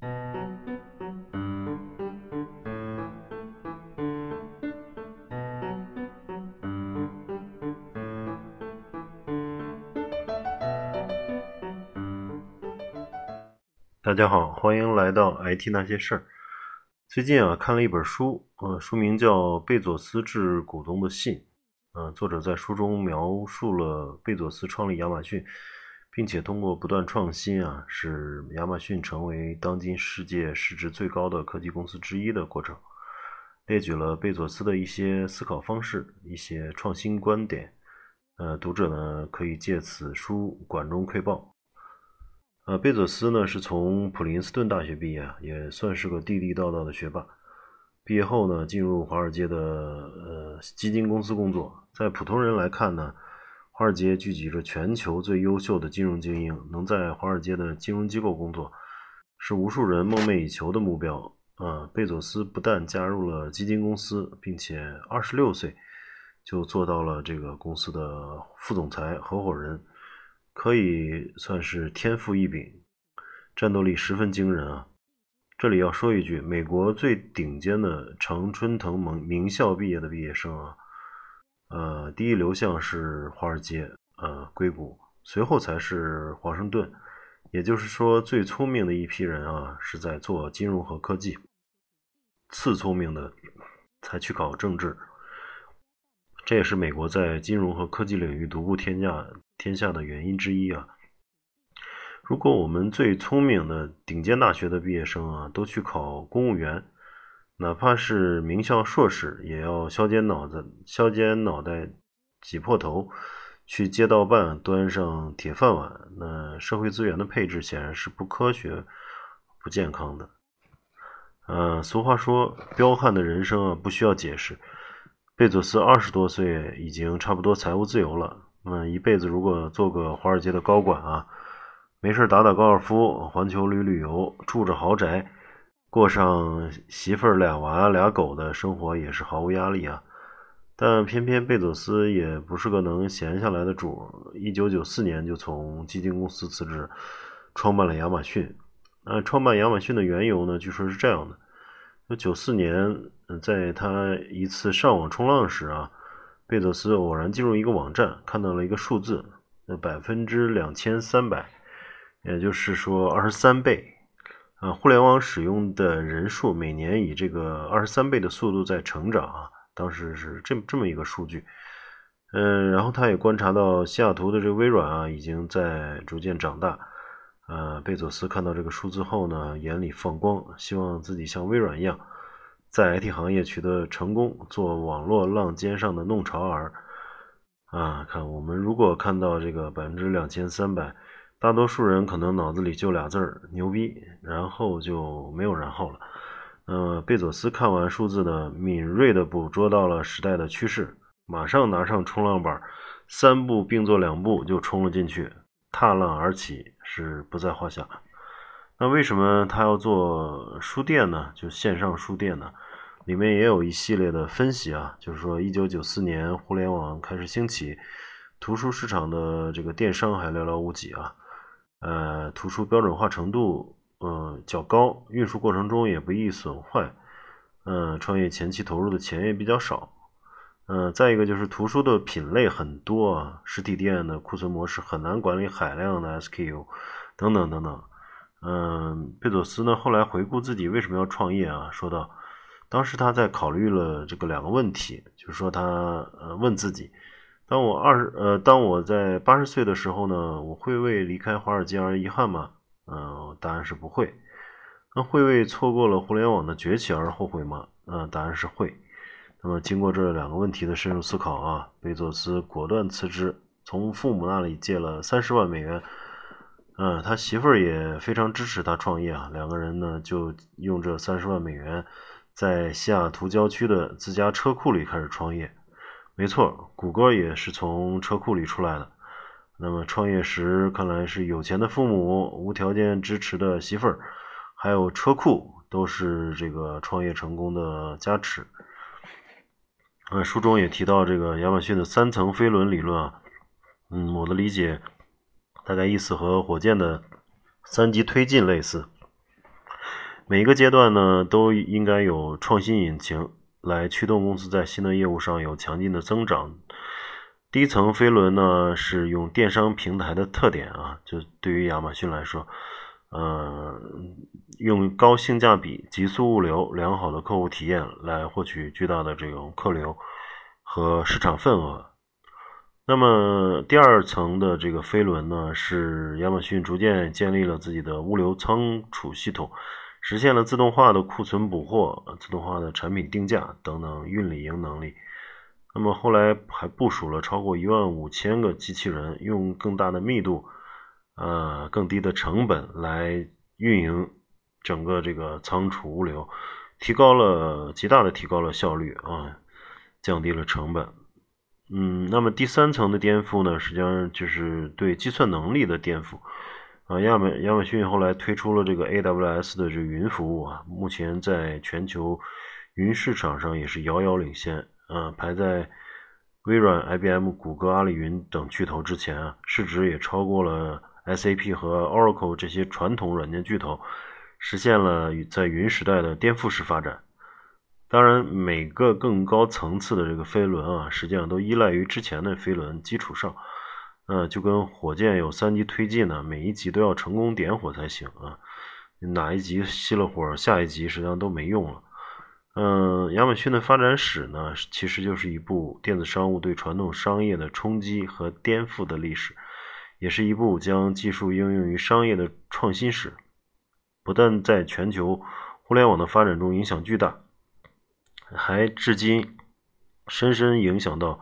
大家好，欢迎来到 IT 那些事儿。最近啊，看了一本书，呃，书名叫《贝佐斯致股东的信》。呃，作者在书中描述了贝佐斯创立亚马逊，并且通过不断创新啊，使亚马逊成为当今世界市值最高的科技公司之一的过程，列举了贝佐斯的一些思考方式、一些创新观点。呃，读者呢可以借此书管中窥豹。呃，贝佐斯呢是从普林斯顿大学毕业，也算是个地地道道的学霸。毕业后呢，进入华尔街的呃基金公司工作。在普通人来看呢，华尔街聚集着全球最优秀的金融精英，能在华尔街的金融机构工作，是无数人梦寐以求的目标。啊，贝佐斯不但加入了基金公司，并且二十六岁就做到了这个公司的副总裁、合伙人。可以算是天赋异禀，战斗力十分惊人啊！这里要说一句，美国最顶尖的常春藤盟名校毕业的毕业生啊，呃，第一流向是华尔街，呃，硅谷，随后才是华盛顿。也就是说，最聪明的一批人啊，是在做金融和科技；次聪明的才去搞政治。这也是美国在金融和科技领域独步天下。天下的原因之一啊！如果我们最聪明的顶尖大学的毕业生啊，都去考公务员，哪怕是名校硕士，也要削尖脑子、削尖脑袋、挤破头去街道办端上铁饭碗，那社会资源的配置显然是不科学、不健康的。嗯，俗话说，彪悍的人生啊，不需要解释。贝佐斯二十多岁，已经差不多财务自由了。那嗯，一辈子如果做个华尔街的高管啊，没事打打高尔夫，环球旅旅游，住着豪宅，过上媳妇儿俩娃俩狗的生活也是毫无压力啊。但偏偏贝佐斯也不是个能闲下来的主。一九九四年就从基金公司辞职，创办了亚马逊。呃，创办亚马逊的缘由呢，据说是这样的：，就九四年，在他一次上网冲浪时啊。贝佐斯偶然进入一个网站，看到了一个数字，呃，百分之两千三百，也就是说二十三倍。啊，互联网使用的人数每年以这个二十三倍的速度在成长啊，当时是这这么一个数据。嗯，然后他也观察到西雅图的这个微软啊，已经在逐渐长大。呃，贝佐斯看到这个数字后呢，眼里放光，希望自己像微软一样。在 IT 行业取得成功，做网络浪尖上的弄潮儿啊！看我们如果看到这个百分之两千三百，大多数人可能脑子里就俩字儿“牛逼”，然后就没有然后了。呃，贝佐斯看完数字呢，敏锐地捕捉到了时代的趋势，马上拿上冲浪板，三步并作两步就冲了进去，踏浪而起是不在话下。那为什么他要做书店呢？就线上书店呢？里面也有一系列的分析啊，就是说，一九九四年互联网开始兴起，图书市场的这个电商还寥寥无几啊。呃，图书标准化程度呃较高，运输过程中也不易损坏。嗯，创业前期投入的钱也比较少。嗯，再一个就是图书的品类很多啊，实体店的库存模式很难管理海量的 SKU，等等等等。嗯，贝佐斯呢后来回顾自己为什么要创业啊，说道，当时他在考虑了这个两个问题，就是说他呃问自己，当我二十呃当我在八十岁的时候呢，我会为离开华尔街而遗憾吗？嗯，答案是不会。那会为错过了互联网的崛起而后悔吗？嗯，答案是会。那么经过这两个问题的深入思考啊，贝佐斯果断辞职，从父母那里借了三十万美元。嗯，他媳妇儿也非常支持他创业啊。两个人呢，就用这三十万美元，在西雅图郊区的自家车库里开始创业。没错，谷歌也是从车库里出来的。那么创业时，看来是有钱的父母、无条件支持的媳妇儿，还有车库，都是这个创业成功的加持。嗯，书中也提到这个亚马逊的三层飞轮理论啊。嗯，我的理解。大概意思和火箭的三级推进类似。每一个阶段呢，都应该有创新引擎来驱动公司在新的业务上有强劲的增长。第一层飞轮呢，是用电商平台的特点啊，就对于亚马逊来说，呃，用高性价比、极速物流、良好的客户体验来获取巨大的这种客流和市场份额。那么第二层的这个飞轮呢，是亚马逊逐渐建立了自己的物流仓储系统。实现了自动化的库存补货、自动化的产品定价等等运理营能力。那么后来还部署了超过一万五千个机器人，用更大的密度、呃更低的成本来运营整个这个仓储物流，提高了极大的提高了效率啊，降低了成本。嗯，那么第三层的颠覆呢，实际上就是对计算能力的颠覆。啊，亚马亚马逊后来推出了这个 AWS 的这个云服务啊，目前在全球云市场上也是遥遥领先，啊，排在微软、IBM、谷歌、阿里云等巨头之前啊，市值也超过了 SAP 和 Oracle 这些传统软件巨头，实现了在云时代的颠覆式发展。当然，每个更高层次的这个飞轮啊，实际上都依赖于之前的飞轮基础上。嗯，就跟火箭有三级推进呢，每一级都要成功点火才行啊。哪一级熄了火，下一级实际上都没用了。嗯，亚马逊的发展史呢，其实就是一部电子商务对传统商业的冲击和颠覆的历史，也是一部将技术应用于商业的创新史。不但在全球互联网的发展中影响巨大，还至今深深影响到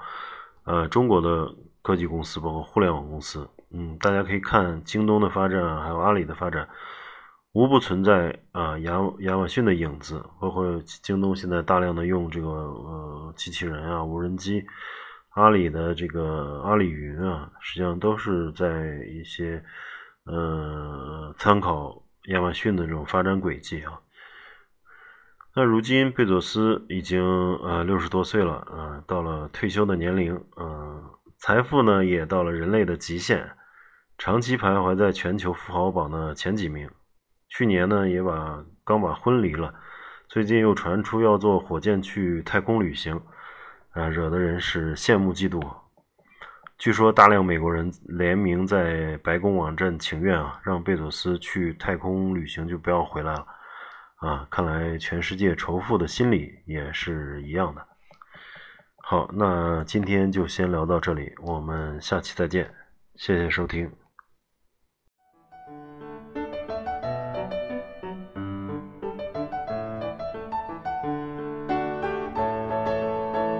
呃中国的。科技公司包括互联网公司，嗯，大家可以看京东的发展，还有阿里的发展，无不存在啊亚亚马逊的影子。包括京东现在大量的用这个呃机器人啊、无人机，阿里的这个阿里云啊，实际上都是在一些呃参考亚马逊的这种发展轨迹啊。那如今贝佐斯已经呃六十多岁了，啊，到了退休的年龄，财富呢也到了人类的极限，长期徘徊在全球富豪榜的前几名。去年呢也把刚把婚离了，最近又传出要坐火箭去太空旅行，啊，惹得人是羡慕嫉妒。据说大量美国人联名在白宫网站请愿啊，让贝佐斯去太空旅行就不要回来了。啊，看来全世界仇富的心理也是一样的。好，那今天就先聊到这里，我们下期再见，谢谢收听。